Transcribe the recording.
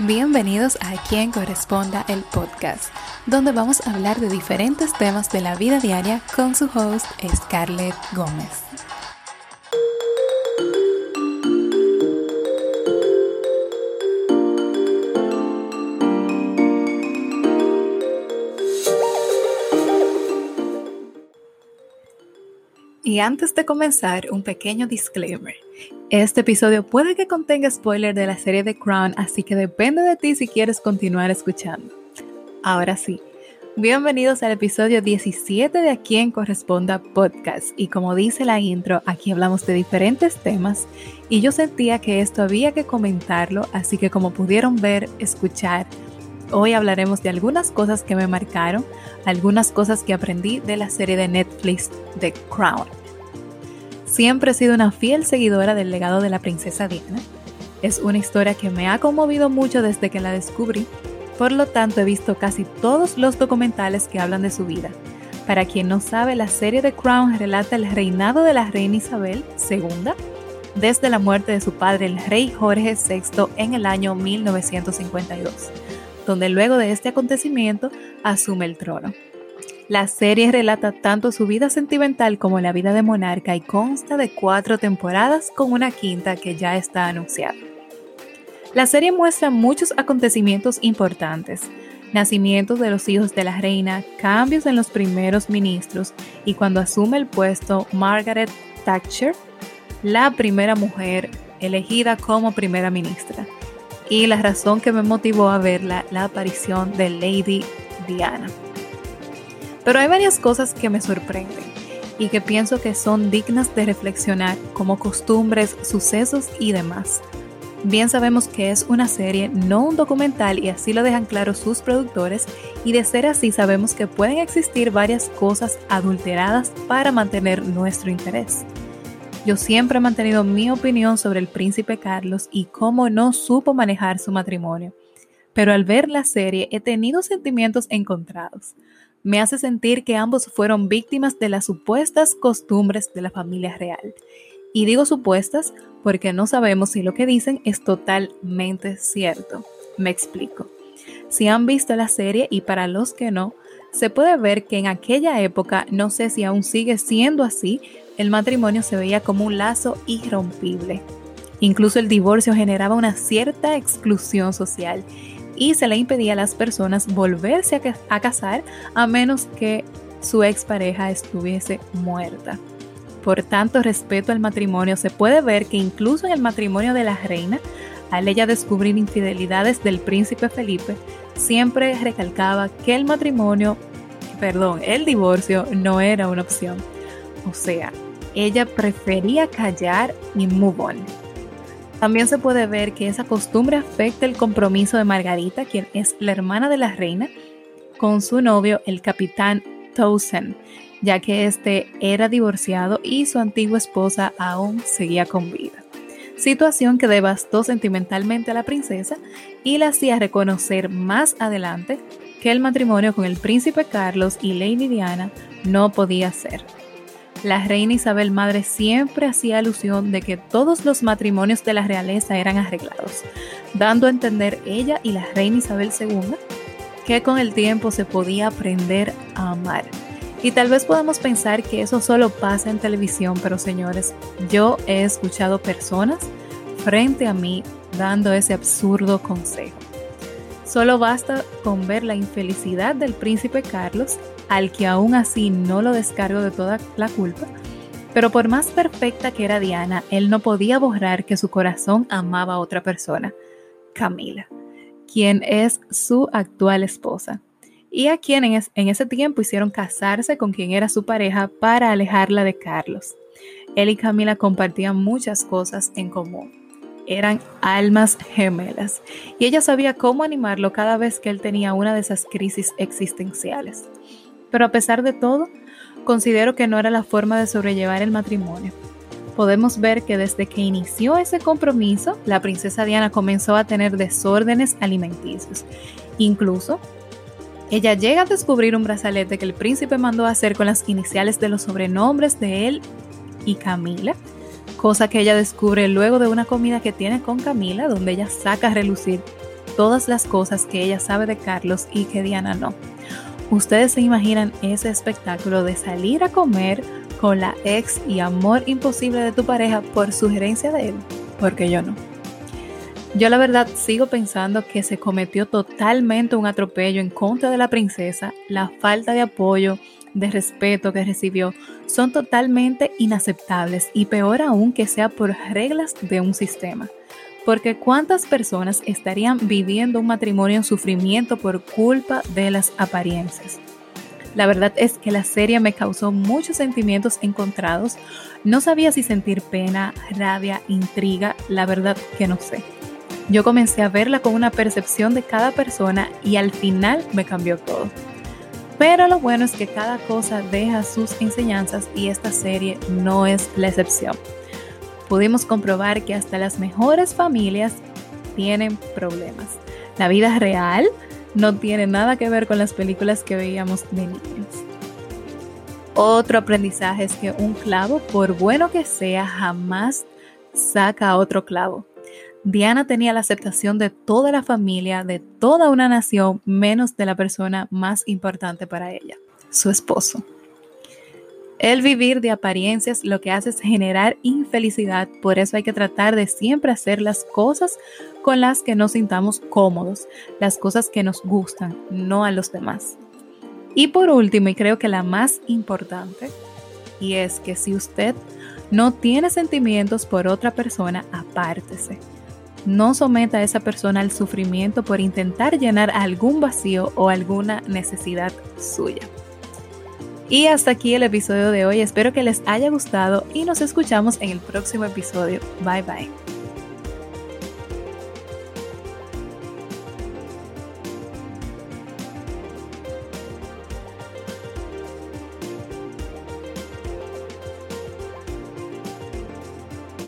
Bienvenidos a Quien Corresponda el podcast, donde vamos a hablar de diferentes temas de la vida diaria con su host Scarlett Gómez. Y antes de comenzar, un pequeño disclaimer. Este episodio puede que contenga spoiler de la serie The Crown, así que depende de ti si quieres continuar escuchando. Ahora sí, bienvenidos al episodio 17 de A quien corresponda podcast. Y como dice la intro, aquí hablamos de diferentes temas y yo sentía que esto había que comentarlo, así que como pudieron ver, escuchar, hoy hablaremos de algunas cosas que me marcaron, algunas cosas que aprendí de la serie de Netflix The Crown. Siempre he sido una fiel seguidora del legado de la princesa Diana. Es una historia que me ha conmovido mucho desde que la descubrí, por lo tanto he visto casi todos los documentales que hablan de su vida. Para quien no sabe, la serie The Crown relata el reinado de la reina Isabel II desde la muerte de su padre, el rey Jorge VI, en el año 1952, donde luego de este acontecimiento asume el trono. La serie relata tanto su vida sentimental como la vida de monarca y consta de cuatro temporadas con una quinta que ya está anunciada. La serie muestra muchos acontecimientos importantes, nacimientos de los hijos de la reina, cambios en los primeros ministros y cuando asume el puesto Margaret Thatcher, la primera mujer elegida como primera ministra, y la razón que me motivó a verla, la aparición de Lady Diana. Pero hay varias cosas que me sorprenden y que pienso que son dignas de reflexionar como costumbres, sucesos y demás. Bien sabemos que es una serie, no un documental, y así lo dejan claro sus productores, y de ser así sabemos que pueden existir varias cosas adulteradas para mantener nuestro interés. Yo siempre he mantenido mi opinión sobre el príncipe Carlos y cómo no supo manejar su matrimonio, pero al ver la serie he tenido sentimientos encontrados me hace sentir que ambos fueron víctimas de las supuestas costumbres de la familia real. Y digo supuestas porque no sabemos si lo que dicen es totalmente cierto. Me explico. Si han visto la serie y para los que no, se puede ver que en aquella época, no sé si aún sigue siendo así, el matrimonio se veía como un lazo irrompible. Incluso el divorcio generaba una cierta exclusión social y se le impedía a las personas volverse a, casar a menos que su expareja estuviese muerta. Por tanto, respeto al matrimonio, se puede ver que incluso en el matrimonio de la reina, al ella descubrir infidelidades del príncipe Felipe, siempre recalcaba que el matrimonio, perdón, el divorcio no era una opción. O sea, ella prefería callar y move on. También se puede ver que esa costumbre afecta el compromiso de Margarita, quien es la hermana de la reina, con su novio, el capitán Towson, ya que este era divorciado y su antigua esposa aún seguía con vida. Situación que devastó sentimentalmente a la princesa y la hacía reconocer más adelante que el matrimonio con el príncipe Carlos y Lady Diana no podía ser la reina Isabel Madre siempre hacía alusión de que todos los matrimonios de la realeza eran arreglados, dando a entender ella y la reina Isabel II que con el tiempo se podía aprender a amar. Y tal vez podamos pensar que eso solo pasa en televisión, pero señores, yo he escuchado personas frente a mí dando ese absurdo consejo. Solo basta con ver la infelicidad del príncipe Carlos al que aún así no lo descargo de toda la culpa, pero por más perfecta que era Diana, él no podía borrar que su corazón amaba a otra persona, Camila, quien es su actual esposa, y a quien en, en ese tiempo hicieron casarse con quien era su pareja para alejarla de Carlos. Él y Camila compartían muchas cosas en común. Eran almas gemelas y ella sabía cómo animarlo cada vez que él tenía una de esas crisis existenciales. Pero a pesar de todo, considero que no era la forma de sobrellevar el matrimonio. Podemos ver que desde que inició ese compromiso, la princesa Diana comenzó a tener desórdenes alimenticios. Incluso, ella llega a descubrir un brazalete que el príncipe mandó hacer con las iniciales de los sobrenombres de él y Camila, cosa que ella descubre luego de una comida que tiene con Camila, donde ella saca a relucir todas las cosas que ella sabe de Carlos y que Diana no. Ustedes se imaginan ese espectáculo de salir a comer con la ex y amor imposible de tu pareja por sugerencia de él, porque yo no. Yo la verdad sigo pensando que se cometió totalmente un atropello en contra de la princesa, la falta de apoyo, de respeto que recibió son totalmente inaceptables y peor aún que sea por reglas de un sistema. Porque cuántas personas estarían viviendo un matrimonio en sufrimiento por culpa de las apariencias. La verdad es que la serie me causó muchos sentimientos encontrados. No sabía si sentir pena, rabia, intriga, la verdad que no sé. Yo comencé a verla con una percepción de cada persona y al final me cambió todo. Pero lo bueno es que cada cosa deja sus enseñanzas y esta serie no es la excepción. Pudimos comprobar que hasta las mejores familias tienen problemas. La vida real no tiene nada que ver con las películas que veíamos de niños. Otro aprendizaje es que un clavo, por bueno que sea, jamás saca otro clavo. Diana tenía la aceptación de toda la familia, de toda una nación, menos de la persona más importante para ella, su esposo. El vivir de apariencias lo que hace es generar infelicidad, por eso hay que tratar de siempre hacer las cosas con las que nos sintamos cómodos, las cosas que nos gustan, no a los demás. Y por último, y creo que la más importante, y es que si usted no tiene sentimientos por otra persona, apártese. No someta a esa persona al sufrimiento por intentar llenar algún vacío o alguna necesidad suya. Y hasta aquí el episodio de hoy. Espero que les haya gustado y nos escuchamos en el próximo episodio. Bye bye.